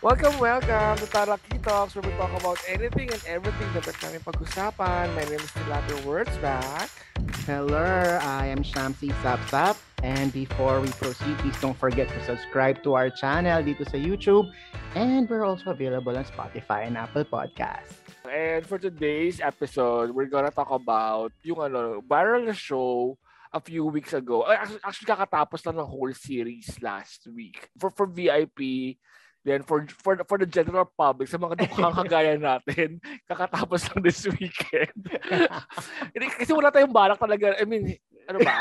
Welcome, welcome to Taraki Talks where we talk about anything and everything ba't namin pag-usapan. My name is Tilato Words back. Hello, I am Shamsi Sapsap. And before we proceed, please don't forget to subscribe to our channel dito sa YouTube. And we're also available on Spotify and Apple Podcasts. And for today's episode, we're gonna talk about yung ano, viral na show a few weeks ago. Actually, actually kakatapos lang ng whole series last week. For for VIP, Then for for for the general public, sa mga dukhang kagaya natin, kakatapos lang this weekend. Kasi wala tayong balak talaga. I mean, ano ba?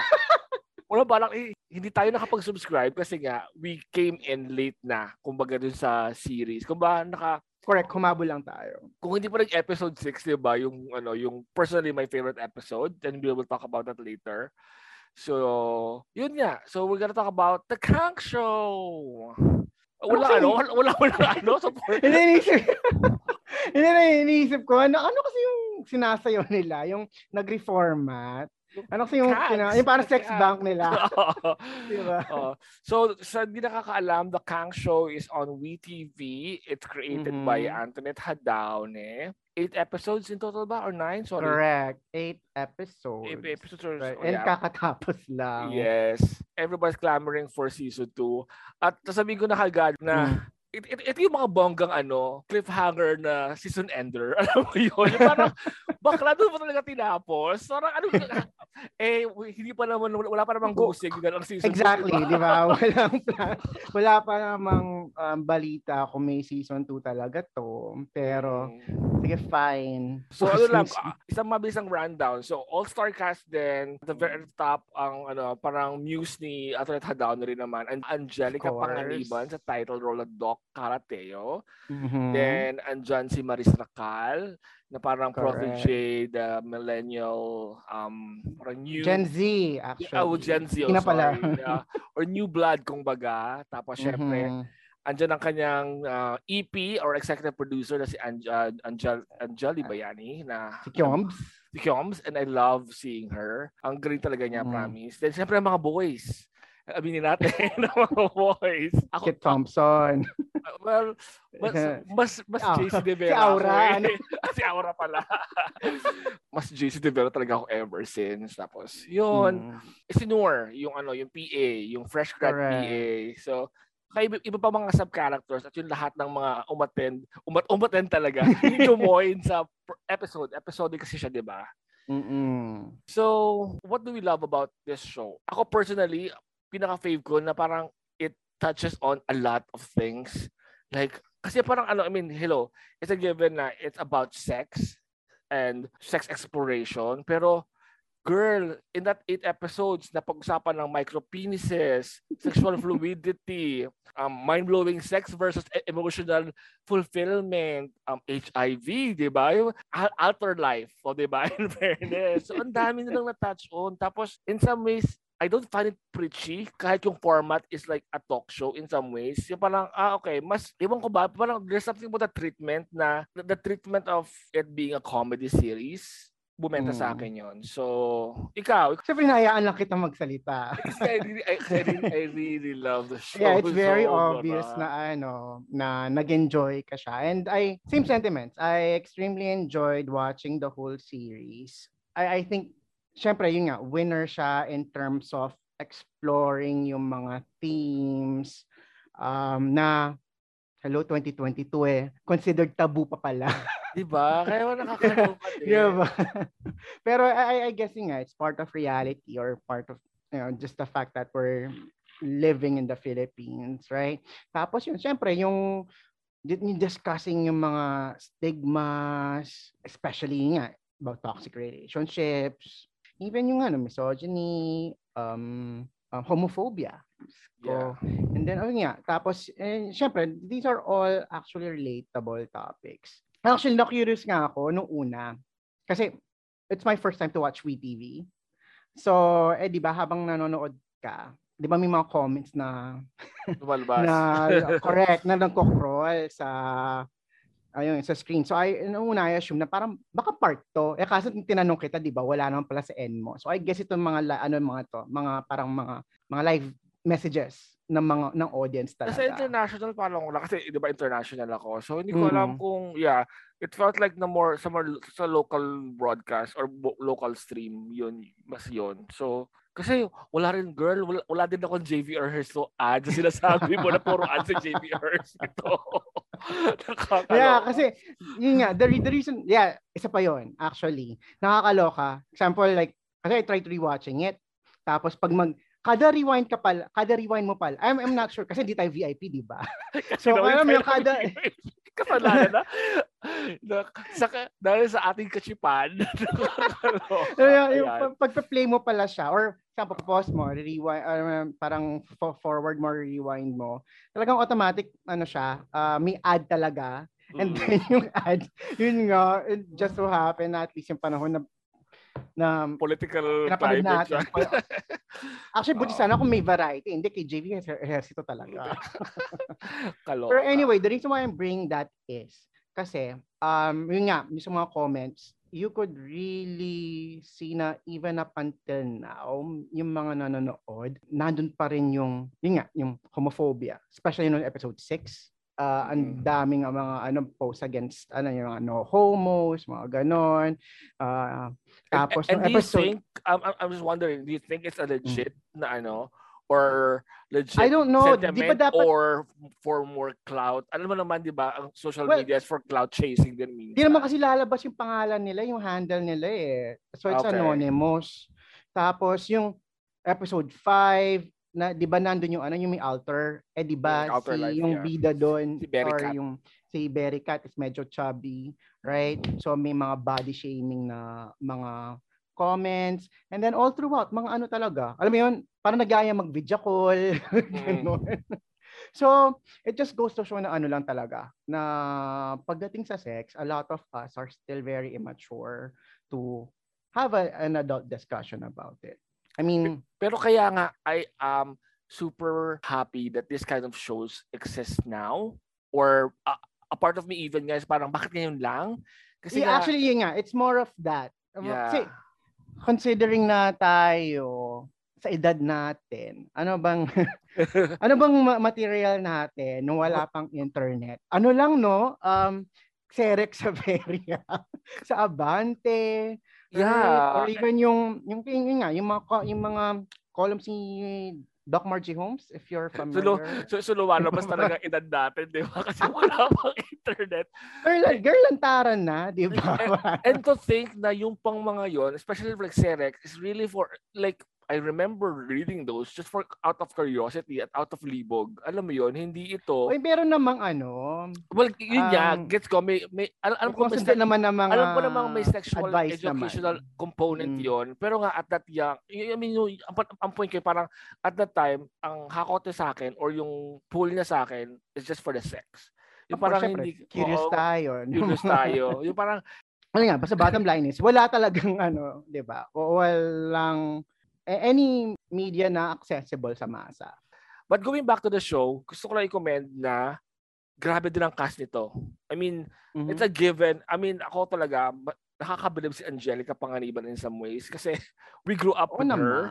wala balak, eh, hindi tayo nakapag-subscribe kasi nga, we came in late na, kumbaga dun sa series. Kumbaga, naka, Correct, humabol lang tayo. Kung hindi pa nag episode 6, 'di ba, yung ano, yung personally my favorite episode, then we will talk about that later. So, yun nga. So, we're gonna talk about the Kank Show. Wala ano, wala wala, wala ano support. iniisip. Hindi iniisip ko ano ano kasi yung sinasayaw nila, yung nag-reformat. Ano kasi yung, sina, yung parang sex yeah. bank nila. diba? Oh. So, sa hindi nakakaalam, The Kang Show is on WeTV. It's created mm-hmm. by Antoinette Hadaune eight episodes in total ba? Or nine? Sorry. Correct. Eight episodes. Eight episodes. Or, right. And yeah. kakatapos lang. Yes. Everybody's clamoring for season 2. At sasabihin ko na kagad na mm it, it, ito yung mga bonggang ano, cliffhanger na season ender. Alam mo yun? Yung parang, bakla doon pa talaga tinapos. Parang ano, eh, hindi pa naman, wala pa namang ghosting ang season Exactly, di ba? Walang plan. Wala pa namang um, balita kung may season 2 talaga to. Pero, mm. sige, fine. So, ano lang, uh, isang mabilisang rundown. So, all-star cast din. At the very top, ang ano, parang muse ni Atlet Hadawn rin naman. And Angelica Panganiban sa title role of Doc Karateo. Mm-hmm. Then, andyan si Maris Racal na parang Correct. protege, the millennial, um, parang new... Gen Z, actually. Oh, Gen Z. Oh, pala. uh, or new blood, kung baga. Tapos, mm-hmm. syempre, andyan ang kanyang uh, EP or executive producer na si Ange- uh, Angel Bayani na si Kyoms. Si Kyoms and I love seeing her. Ang great talaga niya, mm. promise. Then syempre mga boys aminin natin ng mga boys. Ako, Kit Thompson. well, mas, mas, mas oh, JC De Vera. Si Aura. Ako, eh. si Aura pala. mas JC De Vera talaga ako ever since. Tapos, yun. Hmm. Si Noor, yung ano, yung PA, yung fresh grad Correct. PA. So, kaya iba, pa mga sub-characters at yung lahat ng mga umattend, umat, umattend talaga, hindi join sa episode. Episode kasi siya, di ba? Mm-mm. So, what do we love about this show? Ako personally, pinaka-fave ko na parang it touches on a lot of things. Like, kasi parang ano, I mean, hello, it's a given na it's about sex and sex exploration. Pero, girl, in that eight episodes, na pag-usapan ng micropenises, sexual fluidity, um, mind-blowing sex versus e-, emotional fulfillment, um, HIV, di ba? Yung alter life, o di ba? In fairness. So, ang dami nilang na-touch on. Tapos, in some ways, I don't find it preachy kahit yung format is like a talk show in some ways. Yung parang, ah, okay, mas, iwan ko ba, parang there's something about the treatment na, the treatment of it being a comedy series, bumenta mm. sa akin yon. So, ikaw. Siyempre, nahayaan lang kita magsalita. I really, I, I, really, I really love the show. Yeah, it's very so, obvious na ano, na nag-enjoy ka siya. And I, same sentiments. I extremely enjoyed watching the whole series. I, I think syempre yun nga, winner siya in terms of exploring yung mga themes um, na hello 2022 eh considered taboo pa pala. 'Di ba? Kaya wala nakakaloka din. Diba? Pero I, I guess nga it's part of reality or part of you know just the fact that we're living in the Philippines, right? Tapos yun, syempre yung discussing yung mga stigmas, especially nga about toxic relationships, even yung ano, misogyny, um, uh, homophobia. So, yeah. And then, oh nga, tapos, eh, syempre, these are all actually relatable topics. Actually, na-curious nga ako nung una. Kasi, it's my first time to watch WeTV. So, eh, di ba, habang nanonood ka, di ba may mga comments na na correct na nagko-crawl sa ayun, sa screen. So, I, nung una, I assume na parang baka part to. Eh, kasi tinanong kita, di ba, wala naman pala sa end mo. So, I guess itong mga, ano mga to, mga parang mga, mga live messages ng mga ng audience talaga. Kasi international parang wala kasi 'di ba international ako. So hindi ko mm-hmm. alam kung yeah, it felt like na more sa more, sa local broadcast or bo- local stream yun mas yun. So kasi wala rin girl, wala, wala din ako JVR Hearst so ads sila sabi mo na puro ads sa JVR Hearst ito. yeah, kasi yun nga, the, the reason, yeah, isa pa yon actually. Nakakaloka. Example like, kasi I tried rewatching it. Tapos pag mag, kada rewind ka pala, kada rewind mo pala, I'm, I'm not sure kasi di tayo VIP, di ba? so, alam mo yung kada... Kasalanan na. na sa, dahil sa ating kachipan. yung, pagpa-play mo pala siya, or sa pause mo, rewind, uh, parang forward mo, rewind mo, talagang automatic, ano siya, uh, may ad talaga. And mm. then yung ad, yun nga, it just so happen at least yung panahon na na political climate natin. Actually, buti sana kung may variety. Hindi, kay JV Ejercito talaga. Pero anyway, the reason why I'm bringing that is, kasi, um, yun nga, yung sa mga comments, you could really see na even up until now, yung mga nanonood, nandun pa rin yung, yun nga, yung homophobia. Especially noong episode 6 uh, ang daming uh, mga ano posts against ano yung mga no homos, mga ganon. Uh, tapos and, and episode, do you think I'm, I'm just wondering, do you think it's a mm. legit mm. na ano or legit I don't know. di ba dapat, or for more clout? Ano mo naman, di ba, ang social well, media is for clout chasing din minsan. Di naman kasi lalabas yung pangalan nila, yung handle nila eh. So it's okay. anonymous. Tapos yung episode 5, na 'di ba nandoon yung ano yung may altar? Eh 'di ba si life, yung yeah. bida doon si or yung si Berrycat is medyo chubby right? So may mga body shaming na mga comments. And then all throughout mga ano talaga alam mo yun parang nagaya mag video call mm. so it just goes to show na ano lang talaga na pagdating sa sex a lot of us are still very immature to have a, an adult discussion about it I mean, pero kaya nga I am super happy that this kind of shows exist now or uh, a part of me even guys parang bakit ngayon lang? Kasi yeah, nga, actually yun nga, it's more of that. Um, yeah. Kasi considering na tayo sa edad natin, ano bang ano bang material natin nung wala pang internet? Ano lang no, um Xerex sa Feria, sa Abante, Yeah. Or even yung yung yung nga, yung mga yung mga columns ni Doc Margie Holmes, if you're familiar. So, so, so lumalabas talaga edad natin, di ba? Kasi wala pang internet. Girl, girl lantaran na, di ba? and, and to think na yung pang mga yon, especially like Serex, is really for, like, I remember reading those just for out of curiosity at out of libog. Alam mo yon hindi ito. Ay, meron namang ano. Well, yun um, ya, gets ko may, may alam, alam ko may naman ng mga alam ko namang may sexual educational naman. component mm. yon pero nga at that young, I mean, yung, ang, ang point ko parang at that time, ang hakote sa akin or yung pool niya sa akin is just for the sex. Yung parang syempre, hindi curious oo, tayo. Curious tayo. yung parang ano nga, basta bottom line is, wala talagang ano, di ba? Walang any media na accessible sa masa. But going back to the show, gusto ko lang i-commend na grabe din ang cast nito. I mean, mm-hmm. it's a given. I mean, ako talaga, nakakabilib si Angelica Panganiban in some ways kasi we grew up with naman. her.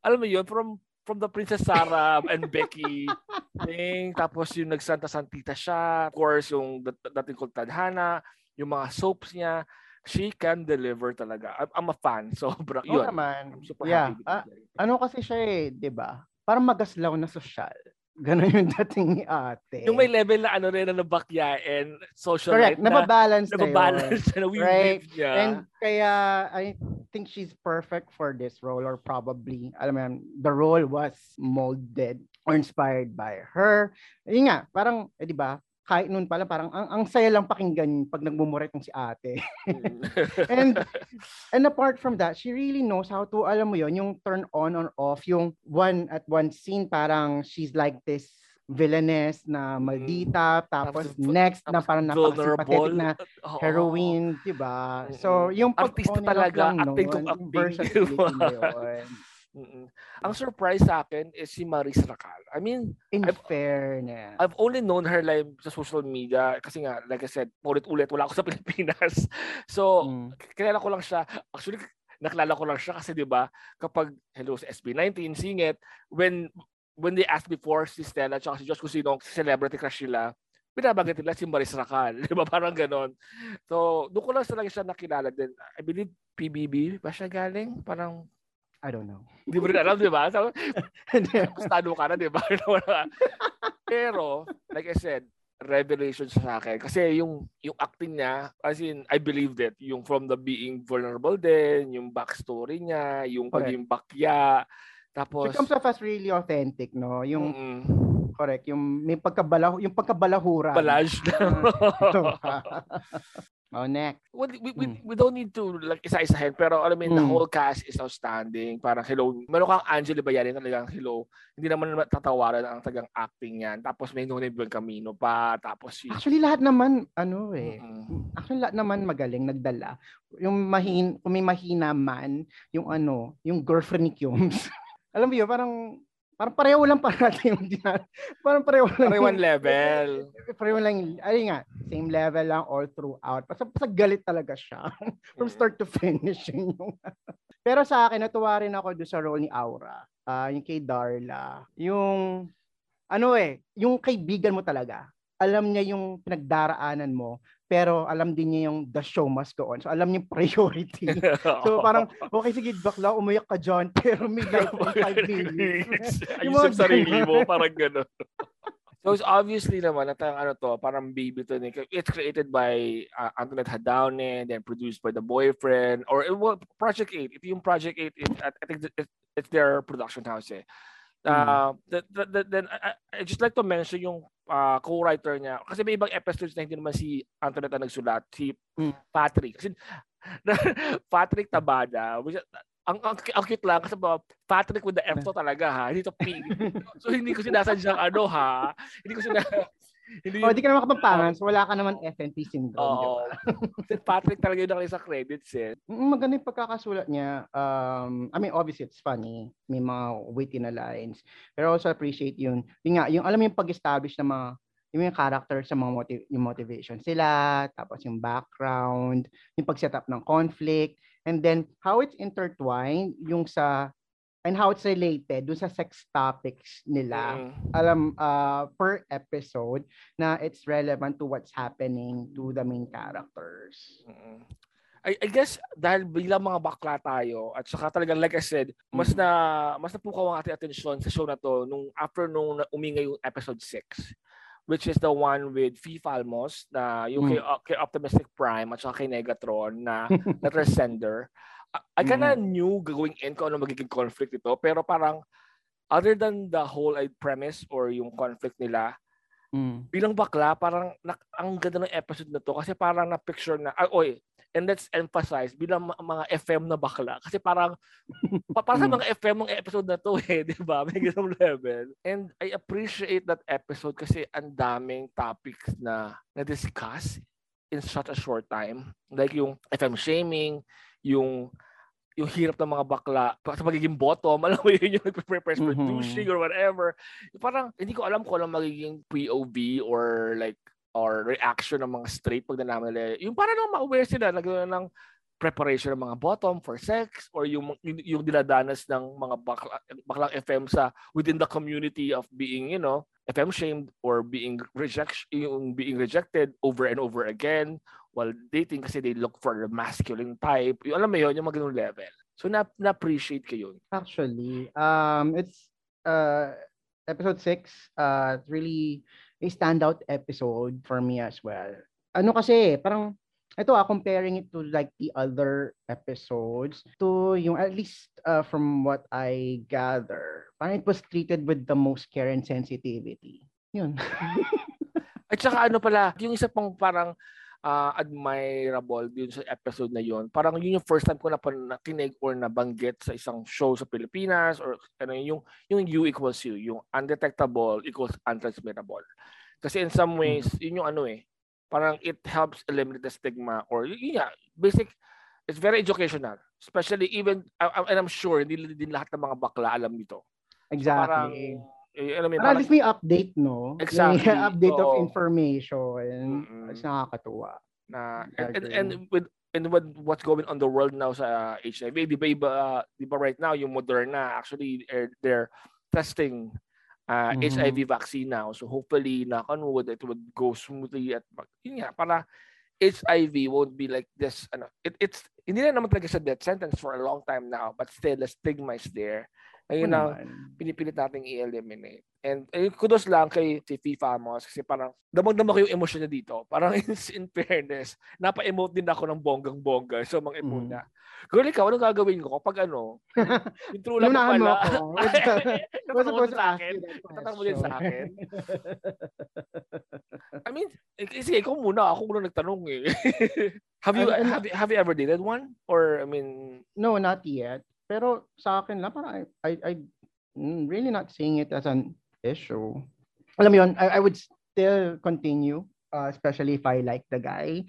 Alam mo yun, from from the Princess Sarah and Becky thing, tapos yung nagsanta santita siya, of course, yung dating called Tadhana, yung mga soaps niya, she can deliver talaga. I'm, I'm a fan. Sobra. Oo yun. naman. I'm super yeah. happy. Ah, ano kasi siya eh, di ba? Parang magaslaw na social. Ganon yung dating ni ate. Yung may level na ano rin na nabakyain, social Correct. Na, nababalance na nababalance na, na right? niya. And kaya I think she's perfect for this role or probably, alam mo yan, the role was molded or inspired by her. Yun nga, parang, eh, di ba, kahit noon pala parang ang, ang saya lang pakinggan pag nagmumuret ng si ate. Mm. and and apart from that, she really knows how to alam mo yon yung turn on or off yung one at one scene parang she's like this villainess na maldita mm. tapos, tapos next tapos na parang napaka-sympathetic na heroine, oh. 'di ba? So, yung pag artista talaga, acting kung acting. Mm-mm. Ang surprise sa akin is si Maris Racal. I mean, in I've, fairness, I've only known her live sa social media kasi nga, like I said, ulit-ulit, wala ako sa Pilipinas. So, mm. kilala ko lang siya. Actually, nakilala ko lang siya kasi 'di ba kapag hello sa SB19 singit when when they asked before si Stella at si Josh kung sino celebrity crush nila, binabanggit nila si Maris Racal. Di ba? Parang ganon. So, doon ko lang talaga siya nakilala din. I believe PBB ba siya galing? Parang I don't know. Hindi mo rin alam, di ba? So, Gustado ka na, di ba? Pero, like I said, revelation sa akin. Kasi yung yung acting niya, as in, I believed it. Yung from the being vulnerable din, yung backstory niya, yung Correct. pagiging bakya. Tapos, it comes off as really authentic, no? Yung mm, correct, yung may pagkabalah yung pagkabalahura. balage na. oh, next. Well, we, we, Mm. we don't need to like isa-isahin pero alam mo yun, the whole cast is outstanding. Parang hello, meron kang Angela Bayani talagang hello. Hindi naman tatawaran ang tagang acting yan. Tapos may Buen Camino pa. Tapos si... Actually lahat naman ano eh. Mm-mm. Actually lahat naman magaling nagdala. Yung mahin kung may mahina man, yung ano, yung girlfriend ni Kyums. alam mo yun, parang parang pareho lang parati yung dina- parang pareho lang. Parewan level. pareho lang, ay nga, same level lang all throughout. Basta, basta galit talaga siya. From start to finish. yun yung Pero sa akin, natuwa rin ako doon sa role ni Aura. Ah, yung kay Darla. Yung, ano eh, yung kaibigan mo talaga. Alam niya yung pinagdaraanan mo, pero alam din niya yung the show must go on. So alam niya yung priority. so parang, okay, sige, bakla, umayak ka dyan, pero may life in five minutes. Yung Ayos mga yung sarili mo, parang gano'n. So it's obviously naman at ang ano to, parang baby to ni. It's created by uh, Antoinette Hadaune, then produced by the boyfriend or it, well, Project 8. Ito yung Project 8, it, I I think it, it's their production house eh. Uh, th- th- th- then I, I just like to mention yung uh, co-writer niya kasi may ibang episodes na hindi naman si Antoinette ang nagsulat, si Mm. Patrick. Kasi Patrick Tabada, which, ang, ang, ang cute lang kasi Patrick with the F to talaga ha, hindi to P. so hindi ko sinasadyang ano ha, hindi ko sina hindi oh, di ka naman kapampangan, so wala ka naman FNP syndrome. Oo. ba? Si Patrick talaga yung nakalagay sa credits eh. Mm, Maganda yung pagkakasulat niya. Um, I mean, obviously, it's funny. May mga witty na lines. Pero also appreciate yun. Yung nga, yung alam mo yung pag-establish ng mga yung mga character sa mga motiv- yung motivation sila, tapos yung background, yung pag-set up ng conflict, and then how it's intertwined yung sa and how it's related dun sa sex topics nila Mm. alam uh, per episode na it's relevant to what's happening to the main characters. Mm. I, I guess dahil bilang mga bakla tayo at saka talagang like I said, mas Mm. na mas napukaw ang ating atensyon sa show na to nung after nung umingay yung episode 6 which is the one with Fee Falmos na yung kay, uh, kay Optimistic Prime at saka kay Negatron na letter sender. I, I kinda knew going in kung ano magiging conflict ito pero parang other than the whole premise or yung conflict nila Mm. bilang bakla, parang nak- ang ganda ng episode na to kasi parang na-picture na, ah, oy, and let's emphasize, bilang mga FM na bakla, kasi parang, pa- para sa Mm. mga FM ng episode na to eh, di ba? May ganung level. And I appreciate that episode kasi ang daming topics na na-discuss in such a short time. Like yung FM shaming, yung yung hirap ng mga bakla sa magiging bottom, alam mo yun yung nagpe-prepare for Mhm. douching or whatever. Parang hindi ko alam kung ano magiging POV or like or reaction ng mga straight pag nalaman nila. Yung parang lang ma-aware sila nagkaroon ng preparation ng mga bottom for sex or yung yung, yung dinadanas ng mga bakla, baklang FM sa within the community of being, you know, FM shamed or being reject yung being rejected over and over again while dating kasi they look for the masculine type. Yung, alam mo yun, yung mga level. So na na-appreciate ko yun. Actually, um, it's uh, episode 6, uh, it's really a standout episode for me as well. Ano kasi, parang ito ah, comparing it to like the other episodes to yung at least uh, from what I gather, parang it was treated with the most care and sensitivity. Yun. At saka ano pala, yung isa pang parang ah, admirable dun sa episode na yun. Parang yun yung first time ko na nakinig or nabanggit sa isang show sa Pilipinas or ano yung yung U equals U, yung undetectable equals untransmittable. Kasi in some ways, yun yung ano eh, parang it helps eliminate the stigma or yun nga, basic, it's very educational. Especially even, and I'm sure, hindi din lahat ng mga bakla alam nito. Parang, Exactly. Eh, alam mo yun, Para at parang- least may update, no? Exactly, May update of oo. information. Mm-mm. It's nakakatuwa. na and, and, and with and with what's going on the world now sa HIV, di ba iba, di ba right now yung Moderna actually they're, they're testing uh, Mhm. HIV vaccine now. So hopefully, knock on wood, it would go smoothly at yun nga, para HIV won't be like this. Ano, it, it's, hindi na naman talaga sa death sentence for a long time now, but still, the stigma is there. Ayun ang pinipilit nating i-eliminate. And eh, kudos lang kay si FIFA Amos kasi parang damang-dama ko yung emosyon niya dito. Parang in, in fairness, napa-emote din ako ng bonggang-bongga sa mga emote Mm. niya. Girl, ikaw, anong gagawin ko kapag ano? Yung true love Inunahan mo pala. ako. Tatanong mo din sa akin. Tatanong mo din sa akin. I mean, eh, kasi ikaw muna. Ako muna nagtanong eh. have you Ano- ano- have you, have you ever dated one? Or, I mean, no, not yet. Pero sa akin lang, parang I, I, I mm, really not seeing it as an issue. Alam mo yun, I, I would still continue, uh, especially if I like the guy.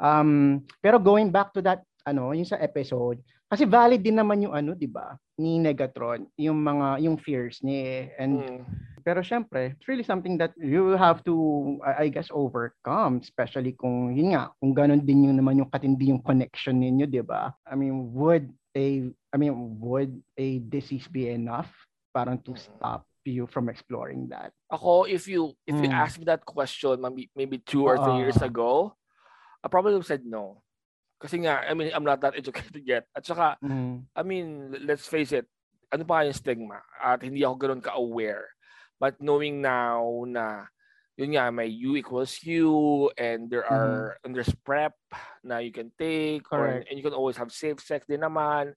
Um, pero going back to that, ano, yung sa episode, kasi valid din naman yung ano, 'di ba? Ni Negatron, yung mga yung fears eh. And mm, pero syempre, it's really something that you have to, I guess, overcome. Especially kung, yun nga, kung ganun din yung naman yung katindi yung connection ninyo, di ba? I mean, would a, I mean, would a disease be enough parang to Mm. stop you from exploring that? ako, if you if you Mm. asked me that question maybe, maybe two or three years Ah. ago, I probably would said no. Kasi nga, I mean, I'm not that educated yet. At saka, Mm. I mean, let's face it, ano pa yung stigma? At hindi ako ganoon ka-aware. But knowing now na, yun nga, may U equals U, and there are, and there's PrEP na you can take, or, Correct. and you can always have safe sex din naman.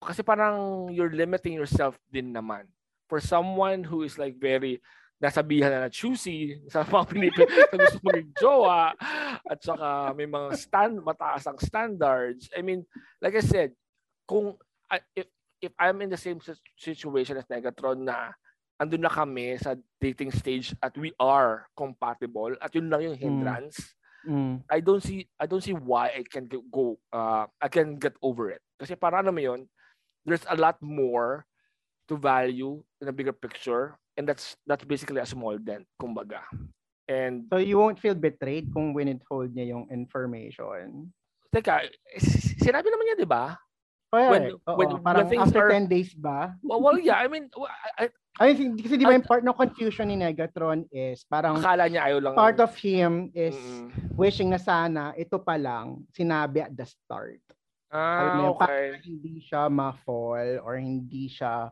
Kasi parang you're limiting yourself din naman. For someone who is like very, nasabihan na na choosy, sa mga pinipili na gusto maging jowa, at saka may mga stand, mataas ang standards. I mean, like I said, kung if if I'm in the same sit- situation as Negatron na andun na kami sa dating stage at we are compatible at yun lang yung hindrance, Mm. I don't see I don't see why I can go uh I can get over it. Kasi para ano yun, there's a lot more to value in a bigger picture and that's that's basically a small dent kumbaga. And So you won't feel betrayed kung withhold niya yung information. teka, sinabi naman niya 'di ba? Correct. Oo, when- when parang things after are- 10 days ba? Well, well yeah, I mean, I, I- mean, kasi di ba yung part ng confusion ni Negatron is parang akala niya ayaw lang. part of him is Mm. wishing na sana ito pa lang sinabi at the start. Ah, Alam mo yun, okay. hindi siya ma-fall or hindi siya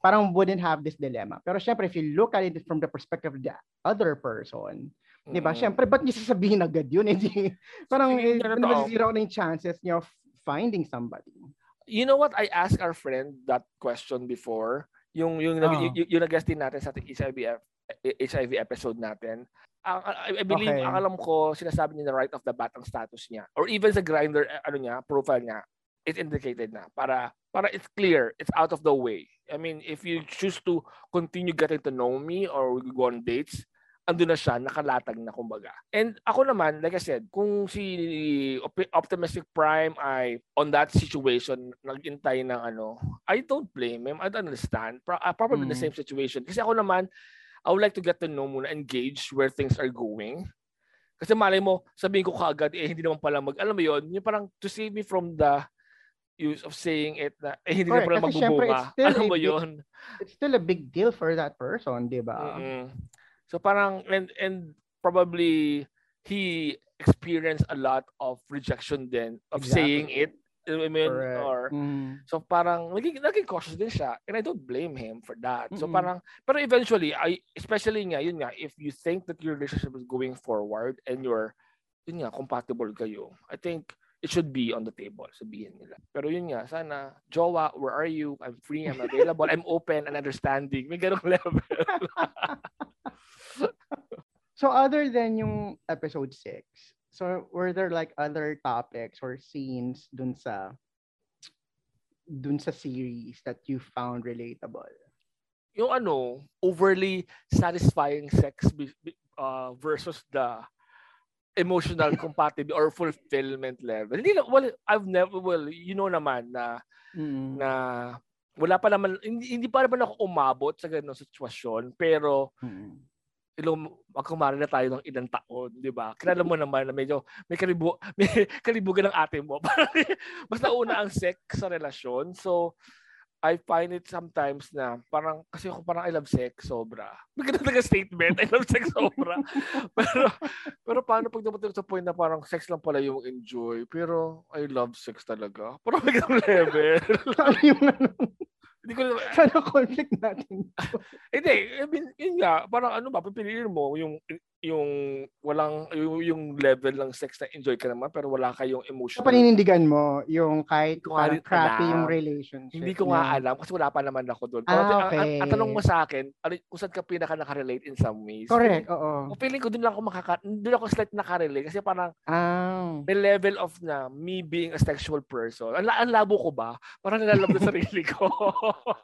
parang wouldn't have this dilemma. Pero syempre, if you look at it from the perspective of the other person, di ba? Syempre, ba't niya sasabihin agad yun? Hindi, parang eh, ko na yung chances niya of finding somebody. You know what? I asked our friend that question before. Yung yung nag- Ah. yung, yung nag-guest din natin sa ating HIV HIV episode natin. Ang I, I believe Okay. ang alam ko sinasabi niya na right off the bat ang status niya or even sa grinder ano niya, profile niya, it's indicated na para para it's clear, it's out of the way. I mean, if you choose to continue getting to know me or we go on dates, ando na siya, nakalatag na kumbaga. And ako naman, like I said, kung si Op- Optimistic Prime ay on that situation, nagintay ng ano, I don't blame him. I don't understand. Pro- uh, probably the Mm. same situation. Kasi ako naman, I would like to get to know muna, engage where things are going. Kasi malay mo, sabihin ko kaagad, eh, hindi naman pala mag, alam mo yon yung parang to save me from the use of saying it na, eh, hindi na Correct. pala Kasi syempre, magbubunga. Alam mo big- yun? It's still a big deal for that person, di ba? Mm-mm. So parang and and probably he experienced a lot of rejection then of saying it. I mean, Correct. or Mm. so parang naging, naging cautious din siya and I don't blame him for that. So Mm-mm. parang pero eventually I especially nga yun nga if you think that your relationship is going forward and you're yun nga compatible kayo. I think it should be on the table sabihin nila. Pero yun nga sana jowa where are you? I'm free, I'm available, I'm open and understanding. May ganung level. So other than yung episode 6, so were there like other topics or scenes dun sa dun sa series that you found relatable? yung ano, overly satisfying sex uh, versus the emotional compatibility or fulfillment level. Hindi well, I've never, well, you know naman na, Mm. na wala pa naman, hindi, hindi pa naman ako umabot sa ganung sitwasyon, pero Mm. Ilong magkumari na tayo ng ilang taon, di ba? Kilala mo naman na medyo may kalibu, may kalibugan ng ate mo. Mas nauna ang sex sa relasyon. So, I find it sometimes na parang, kasi ako parang I love sex, sobra. Maganda talaga statement, I love sex, sobra. pero, pero paano pag dumating sa point na parang sex lang pala yung enjoy, pero I love sex talaga. Parang magandang level. ano yung? Hindi ko na, Sana conflict natin. hindi, I mean, yun nga, parang ano ba, pipiliin mo yung yung walang yung, yung level ng sex na enjoy ka naman pero wala kayong Sa emotional. paninindigan mo, yung kahit nga parang crappy alam. yung relationship. Hindi ko nga alam kasi wala pa naman ako doon. Pero Ah, ang- ang, okay. ang tanong mo sa akin, ano, kung saan ka pinaka nakarelate in some ways. Correct, oo. Feeling, feeling ko doon lang ako makaka doon ako slight nakarelate kasi parang Ah. may level of na me being a sexual person. Ang, ang labo ko ba? Parang nilalab na sarili ko.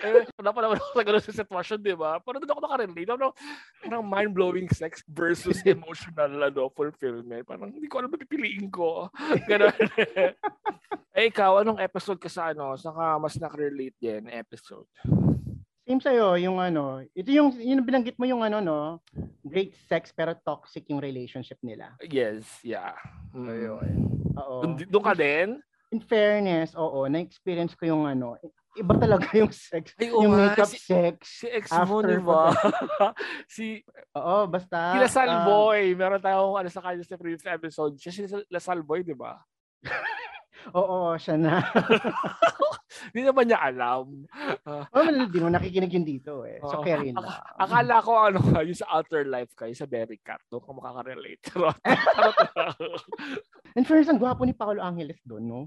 eh, wala pa naman ako sa ganun sa sitwasyon, di ba? Parang doon ako nakarelate. Parang, parang mind-blowing sex versus emotional ano, fulfillment. Parang hindi ko alam na pipiliin ko. Ganun. eh, ikaw, anong episode ka sa ano? Saka mas nakarelate din episode? Same sa'yo, yung ano, ito yung, yung binanggit mo yung ano, no, great sex pero toxic yung relationship nila. Yes, yeah. Mm. Ayun. Oo. Doon ka din? In fairness, oo, na-experience ko yung ano, iba talaga yung sex, Ay, yung nga, makeup si- sex. Si ex mo, di ba? si Oo, basta. Si Lasal ah, Boy, meron tayong ano sa kanya sa previous episode. Siya si Lasal Boy, di ba? oo, siya na. Hindi naman niya alam. oh, well, di mo nakikinig yun dito eh. So, carry na. Ak- akala ko ano ka, yung sa Outer Life kayo, sa Berry Cat, doon ka makaka-relate. In fairness, ang gwapo ni Paolo Angeles doon, no?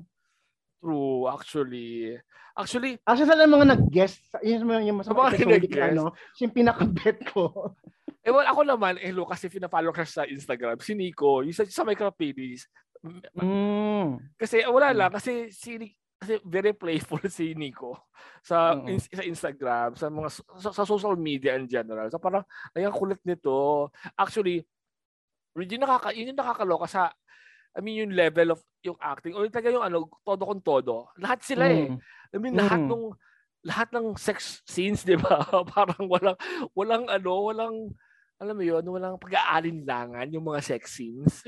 True, actually. Actually, Actually, sa mga nag-guest, sa- yun yung, yung Sa mga nag-guest? ano, yung pinaka-bet ko. eh well, ako naman, eh, hello, kasi pina-follow ka sa Instagram. Si Nico, yung sa, sa Micropedia, Mm. Kasi wala lang kasi si kasi very playful si Nico sa in- sa Instagram, sa mga sa, sa social media in general. So parang ay ang kulit nito. Actually, yun yung nakaka yun yung nakakaloka sa I mean yung level of yung acting o yung talaga yung ano todo kung todo. Lahat sila eh. Mm. I mean lahat Mm. nung lahat ng sex scenes, 'di ba? parang walang walang ano, walang alam mo yun, walang pag-aalinlangan yung mga sex scenes.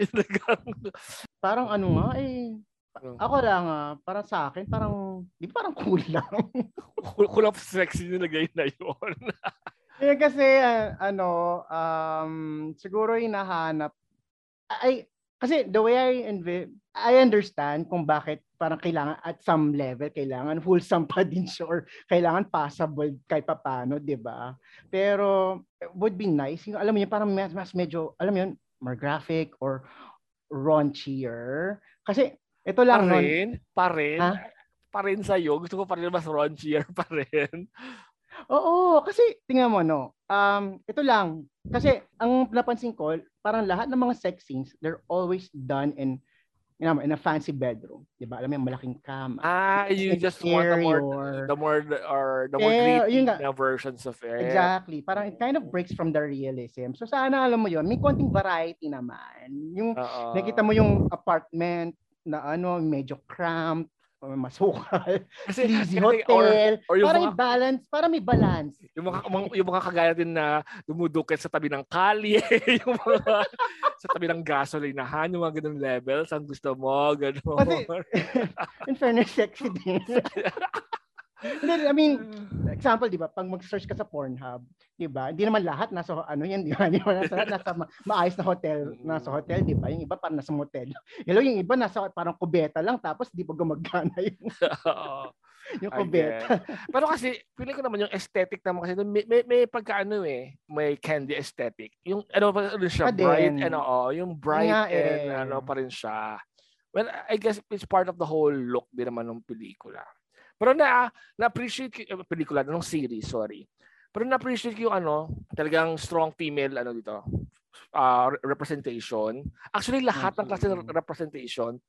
Parang ano nga eh. Ako lang ah, parang sa akin, parang, di ba parang cool lang? Kul- kulap sexy nilagay na yun. Eh, kasi ah, ano, um, siguro hinahanap, ay, kasi the way I envi- I understand kung bakit parang kailangan at some level kailangan wholesome pa din siya or kailangan passable kahit paano, 'di ba? Pero would be nice, yung, alam mo yun, parang mas, mas medyo, alam mo yun, more graphic or raunchier. Kasi ito pa lang nun, rin, pa rin, Ha? pa rin sa'yo. Gusto ko pa rin mas raunchier pa rin. Oo, kasi tingnan mo no. Um, ito lang. Kasi ang napansin ko, parang lahat ng mga sex scenes, they're always done in you know, in a fancy bedroom. 'Di ba? Alam mo, yung malaking kama. Ah, you just want the more, the more, or the more Eh, nga. na versions of it. Exactly. Parang it kind of breaks from the realism. So sana alam mo 'yon, may konting variety naman. Yung Oo. nakita mo yung apartment na ano, medyo cramped, masukal, Kasi, sleazy kasi- hotel. or, or mga, may balance, parang may balance. yung mga, mga- yung mga kagaya din na dumudukit sa tabi ng kalye, yung mga sa tabi ng gasolinahan, yung mga ganun levels, ang gusto mo, ganun. Kasi- In fairness, sexy din. I mean, example, di ba, pag mag-search ka sa Pornhub, di ba, hindi naman lahat nasa, ano yan, di ba, di ba, nasa, nasa ma- maayos na hotel, nasa hotel, di ba, yung iba parang nasa motel. Hello, yung iba nasa parang kubeta lang, tapos di pa gumagana yung, yung kubeta. Pero kasi, feeling ko naman yung aesthetic naman kasi may, may, may pagkaano eh, may candy aesthetic. Yung ano pa rin siya, Ah, bright and oo, yung bright and eh. ano pa rin siya. Well, I guess it's part of the whole look din naman ng pelikula. Pero na na-appreciate ko yung pelikula ng series, sorry. Pero na-appreciate ko yung ano, talagang strong female ano dito, uh, representation. Actually, lahat ng klase ng representation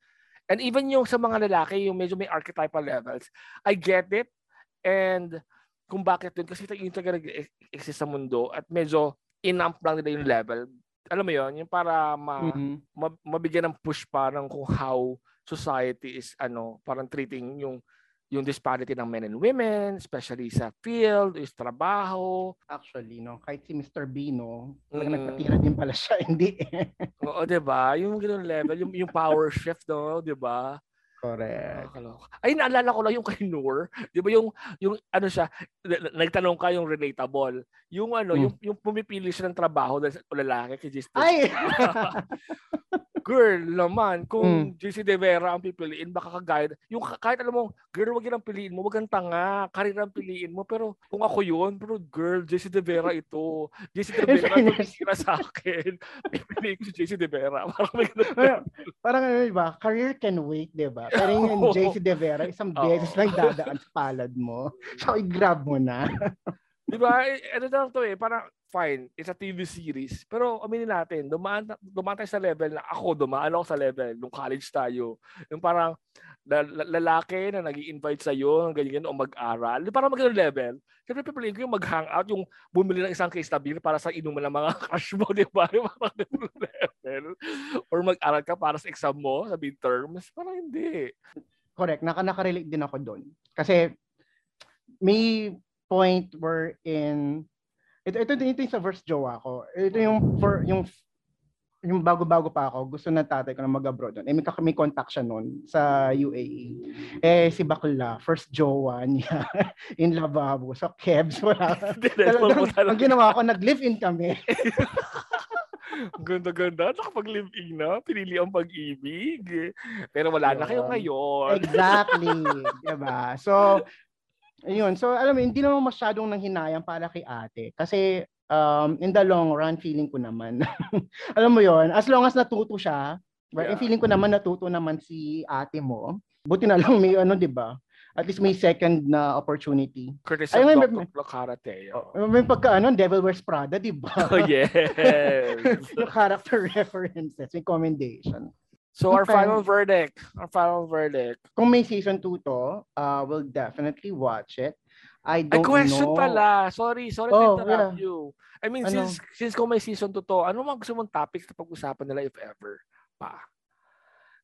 And even yung sa mga lalaki, yung medyo may archetypal levels, I get it. And kung bakit yun, kasi yung talaga nag-exist sa mundo at medyo inamp lang nila yung level. Alam mo yon yung para ma, Mhm. ma- mabigyan ng push pa ng kung how society is ano, parang treating yung yung disparity ng men and women, especially sa field, is trabaho. Actually, no, kahit si Mr. B, no, talaga Mm. nagpatira din pala siya, hindi eh. Oo, 'di ba? Yung ganung level, yung yung power shift, no, 'di ba? Correct. Nakakaloka. Ay, naalala ko lang yung kay Noor. Di ba yung, yung ano siya, nagtanong ka yung relatable. Yung ano, Hmm. yung, yung pumipili siya ng trabaho dahil sa lalaki kay Justin. Ay! girl naman, kung Mm. JC De Vera ang pipiliin, baka kagaya, yung ka- kahit alam mo, girl, wag yun ang piliin mo, wag kang tanga, karir ang piliin mo, pero kung ako yun, pero girl, JC De Vera ito, JC De Vera tumira sa akin, pipiliin ko si JC De Vera, parang may ganun. Parang, parang ano, di ba? Career can wait, di ba? Pero yung Oo. JC De Vera, isang Oo. beses lang dadaan sa palad mo. So, i-grab mo na. Di ba? Eh, Ano lang to eh, parang fine, it's a TV series. Pero aminin natin, dumaan, dumaan tayo sa level na ako, dumaan ako sa level nung college tayo. Yung parang la- la- lalaki na nag invite sa'yo ng ganyan o mag-aral. Di parang magandang level. Siyempre, pipiliin ko yung mag-hangout, yung bumili ng isang case na beer para sa inuman ng mga crush mo, di ba? Yung parang level. Or mag-aral ka para sa exam mo, sa midterms. Parang hindi. Correct. Naka, nakarelate din ako doon. Kasi, may point where in ito ito din ito yung sa verse jowa ko. Ito yung for yung yung bago-bago pa ako, gusto ng tatay ko na mag-abroad doon. Eh, may, may contact siya noon sa UAE. Eh, si Bakla, first jowa niya in lavabo. So, kebs, wala. Talagang, ang ginawa ko, nag-live-in kami. Ganda-ganda. Nakapag-live-in na. Pinili ang pag-ibig. Pero wala na kayo ngayon. Exactly. diba? So, ayun. So, alam mo, hindi naman masyadong nanghinayang para kay ate. Kasi, um, in the long run, feeling ko naman. alam mo yon as long as natuto siya, right? Yeah. And feeling ko naman natuto naman si ate mo. Buti na lang may ano, di ba? At least may second na opportunity. Courtesy Ay, of may- Dr. Flo Carateo. May pagka ano, Devil Wears Prada, di ba? Oh, yes. yung character references, may commendation. So our final verdict. Our final verdict. Kung may season 2 to, uh, we'll definitely watch it. I don't question know. pala. Sorry, sorry Oh, to interrupt you. I mean, Ano? since since kung may season 2 to, ano mga gusto mong topics na pag-usapan nila if ever pa?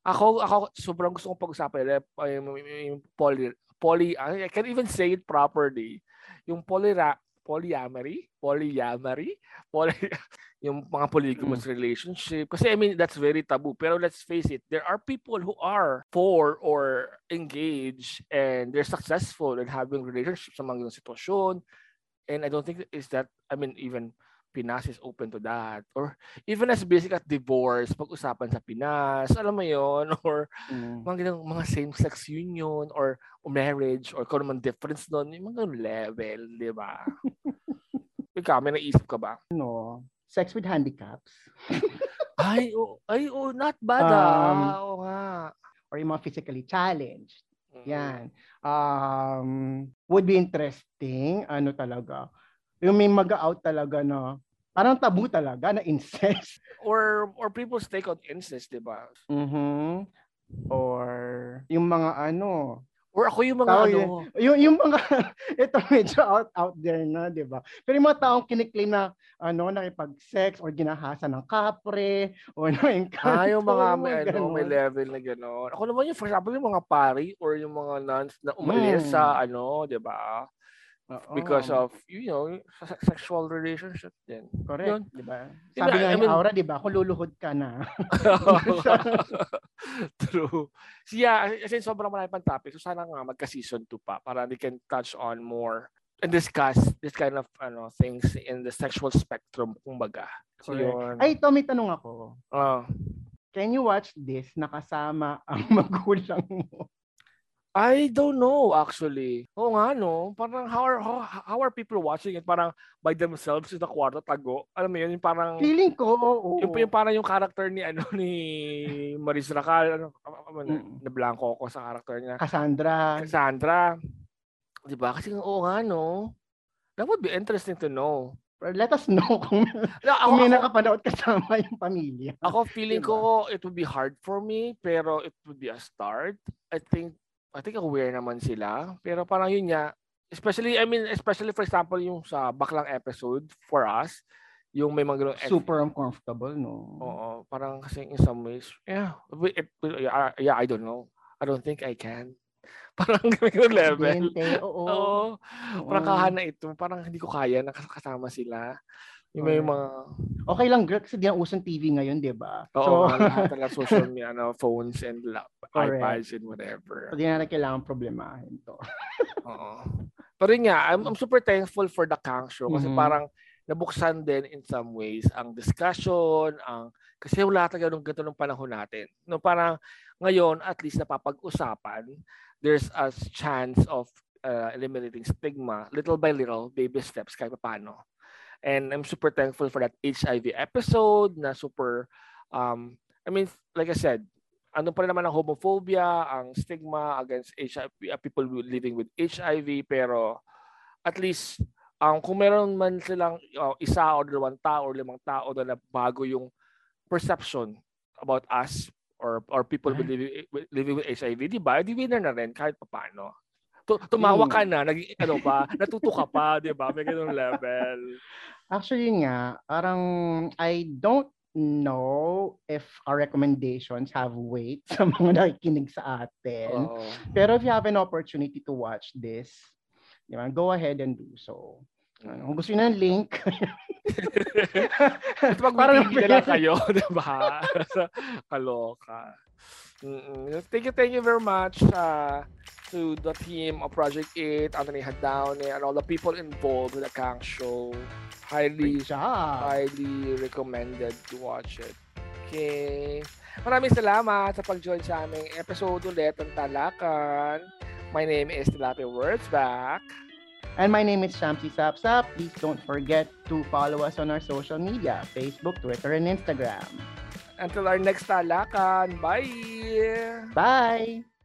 Ako, ako sobrang gusto kong pag-usapan nila yung, yung, yung poly, poly, I can't even say it properly. Yung polyra, polyamory, polyamory, poly, yung mga polygamous mm. relationship. Kasi I mean, that's very taboo. Pero let's face it, there are people who are for or engaged and they're successful in having relationships sa mga sitwasyon. And I don't think is that, I mean, even Pinas is open to that. Or even as basic at divorce, pag-usapan sa Pinas, alam mo yon Or Mm. mga ganung, mga same-sex union or, marriage or kung naman difference doon, yung mga level, di ba? Ikaw, may naisip ka ba? Ano, sex with handicaps Ay, oh, ay, oh, not bad Um, ah. Oo nga. or yung mga physically challenged. Mm. Yan. Um, would be interesting. Ano talaga. Yung may mag-out talaga na parang tabu talaga na incest. Or or people's take on incest, di ba? Mhm. Or yung mga ano, Or ako yung mga Tawag ano, yung yung mga ito medyo out out there na, 'di ba? Pero yung mga taong kiniklaim na ano nakipag-sex or ginahasa ng kapre o na ah, yung mga may, ano, may level na gano'n. Ako naman yung, for example, yung mga pari or yung mga nuns na umalis Mm. sa ano, di ba? Oo. Because of, you know, se- sexual relationship din. correct, yun. 'di ba? Sabi nga I mean- Aura, 'di ba? Kung luluhod ka na. True. So yeah, kasi sobrang marami pang topic. So sana nga magka-season 2 pa para they can touch on more and discuss this kind of ano things in the sexual spectrum kumbaga. So yun. Ay, Tommy, tanong ako. Ah. Can you watch this nakasama ang magulang mo? I don't know actually. Oo nga no. Parang how are how, how are people watching it? Parang by themselves in the kwarto tago. Alam mo yun, yung parang Feeling ko, oo. yung, yung parang yung character ni ano ni Maris Racal ano, ano na, Mm. na blanco ko sa character niya. Cassandra. Cassandra. 'Di ba? Kasi oo nga no. That would be interesting to know. Let us know kung, Na, ako, kung may ako, nakapanood kasama yung pamilya. ako feeling Diba? ko it would be hard for me pero it would be a start. I think I think aware naman sila. Pero parang yun nga, especially I mean especially for example yung sa baklang episode for us, yung may mga ganung Super uncomfortable, no? Oo, parang kasi in some ways, yeah, it, yeah, yeah, I don't know. I don't think I can. Parang ganung level. Bente, oo. Oo. Oo. Parang kahana ito, parang hindi ko kaya nakasama sila. Yung may mga... Okay lang, girl, kasi di ang usong TV ngayon, di ba? Oo, so, lahat ng social media, ano, phones and lap, iPads and whatever. So, di na kailangan problemahin to. Oo. Pero yun nga, I'm, I'm super thankful for the Kang Show kasi Mhm. parang nabuksan din in some ways ang discussion, ang kasi wala talaga nung ganito nung panahon natin. No, parang ngayon at least napapag-usapan, there's a chance of uh, eliminating stigma little by little, baby steps kahit paano. And I'm super thankful for that HIV episode na super um I mean like I said, ano pa rin naman ang homophobia, ang stigma against HIV, uh, people living with HIV pero at least um, kung meron man silang uh, isa o dalawang tao or limang tao na bago yung perception about us or or people with living, with- living with HIV, di ba? Di winner na rin kahit paano. Tu- Tumawa ka na, naging ano pa, natuto ka pa, di ba? May ganung level. Actually nga, parang I don't know if our recommendations have weight sa mga nakikinig sa atin. Oo. Pero if you have an opportunity to watch this, di ba, go ahead and do so. Ano, kung gusto niyo ng link, At TV na lang kayo, di ba? Kaloka. Mm-mm. Thank you, thank you very much uh, to the team of Project 8, Anthony Hadawne, and all the people involved with the Kang Show. Highly, highly recommended to watch it. Okay. Maraming salamat sa pag-join sa aming episode ulit ng Talakan. My name is Tilapia Words Back. And my name is Shamsi Sapsap. Please don't forget to follow us on our social media, Facebook, Twitter, and Instagram. Until our next Talakan. Bye! Bye!